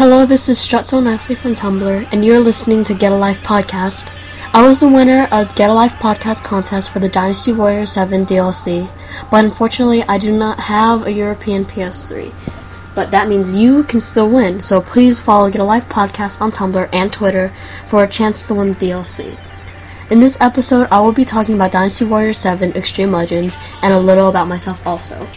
Hello, this is Strut So Nicely from Tumblr, and you're listening to Get a Life Podcast. I was the winner of Get a Life Podcast contest for the Dynasty Warriors 7 DLC, but unfortunately I do not have a European PS3. But that means you can still win, so please follow Get a Life Podcast on Tumblr and Twitter for a chance to win the DLC. In this episode, I will be talking about Dynasty Warriors 7 Extreme Legends and a little about myself also.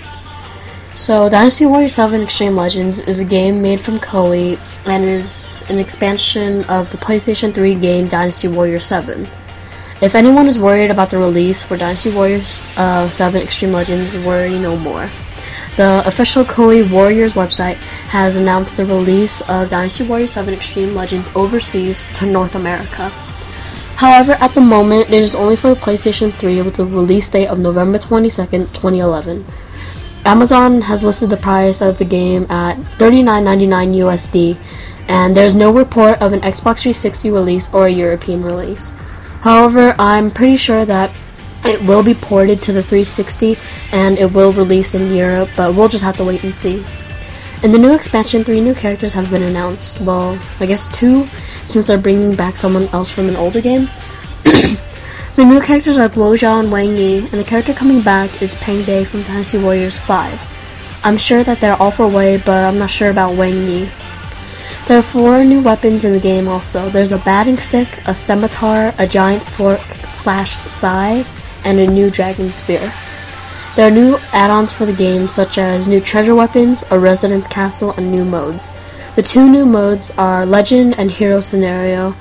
So, Dynasty Warriors 7 Extreme Legends is a game made from Koei and is an expansion of the PlayStation 3 game Dynasty Warriors 7. If anyone is worried about the release for Dynasty Warriors uh, 7 Extreme Legends, worry no more. The official Koei Warriors website has announced the release of Dynasty Warriors 7 Extreme Legends overseas to North America. However, at the moment, it is only for the PlayStation 3 with the release date of November 22nd, 2011. Amazon has listed the price of the game at $39.99 USD, and there's no report of an Xbox 360 release or a European release. However, I'm pretty sure that it will be ported to the 360 and it will release in Europe, but we'll just have to wait and see. In the new expansion, three new characters have been announced. Well, I guess two, since they're bringing back someone else from an older game. The new characters are Guo Zhao and Wang Yi, and the character coming back is Pang De from Dynasty Warriors 5. I'm sure that they're all for Wei, but I'm not sure about Wang Yi. There are four new weapons in the game also. There's a batting stick, a scimitar, a giant fork slash sai, and a new dragon spear. There are new add-ons for the game, such as new treasure weapons, a residence castle, and new modes. The two new modes are Legend and Hero Scenario,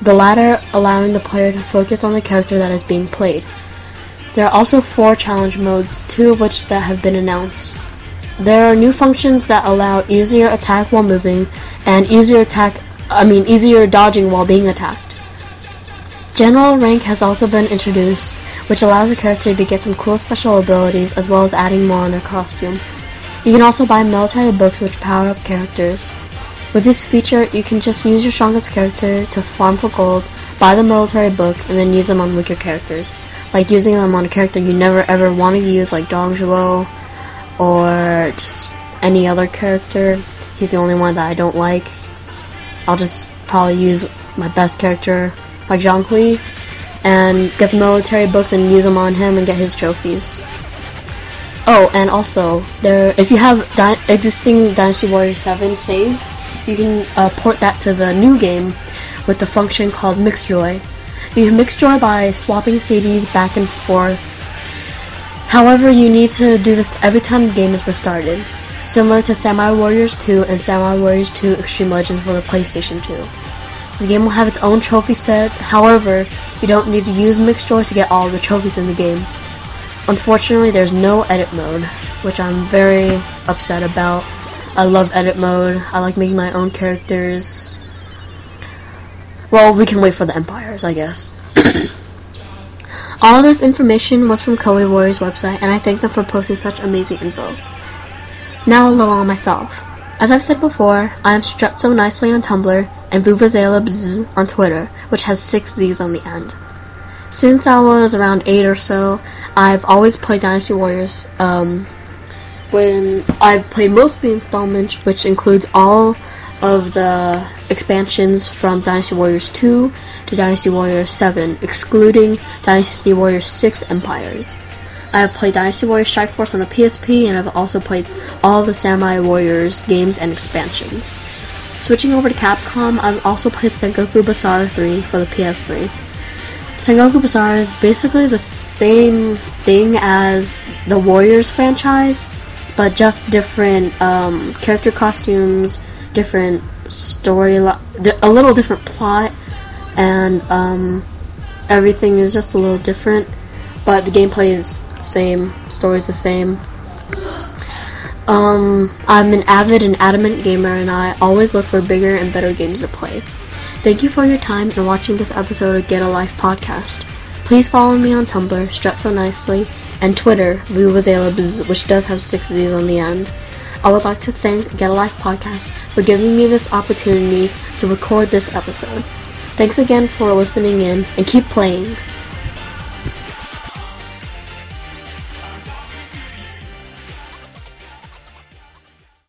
the latter allowing the player to focus on the character that is being played. There are also four challenge modes, two of which that have been announced. There are new functions that allow easier attack while moving and easier attack I mean easier dodging while being attacked. General rank has also been introduced, which allows the character to get some cool special abilities as well as adding more on their costume. You can also buy military books which power up characters. With this feature, you can just use your strongest character to farm for gold, buy the military book, and then use them on weaker characters. Like using them on a character you never ever want to use, like Dong Zhuo, or just any other character. He's the only one that I don't like. I'll just probably use my best character, like Zhang Hui, and get the military books and use them on him and get his trophies. Oh, and also, there if you have di- existing Dynasty Warrior 7 save, you can uh, port that to the new game with the function called Mixjoy. You can Mixjoy by swapping CDs back and forth. However, you need to do this every time the game is restarted, similar to Samurai Warriors 2 and Samurai Warriors 2 Extreme Legends for the PlayStation 2. The game will have its own trophy set, however, you don't need to use Mixjoy to get all the trophies in the game. Unfortunately, there's no edit mode, which I'm very upset about. I love edit mode. I like making my own characters. Well, we can wait for the empires, I guess. All this information was from Koei Warriors website, and I thank them for posting such amazing info. Now a little on myself. As I've said before, I am strut so nicely on Tumblr and Buvazela on Twitter, which has six Z's on the end. Since I was around eight or so, I've always played Dynasty Warriors. Um, when I played most of the installments, which includes all of the expansions from Dynasty Warriors 2 to Dynasty Warriors 7, excluding Dynasty Warriors 6 Empires. I have played Dynasty Warriors Strike Force on the PSP, and I've also played all the Samurai Warriors games and expansions. Switching over to Capcom, I've also played Sengoku Basara 3 for the PS3. Sengoku Basara is basically the same thing as the Warriors franchise, but just different um, character costumes, different story, a little different plot, and um, everything is just a little different. But the gameplay is same, story is the same. Um, I'm an avid and adamant gamer, and I always look for bigger and better games to play. Thank you for your time and watching this episode of Get a Life podcast. Please follow me on Tumblr, Strut So Nicely, and Twitter, Vuvazela, which does have six Z's on the end. I would like to thank Get a Life Podcast for giving me this opportunity to record this episode. Thanks again for listening in and keep playing.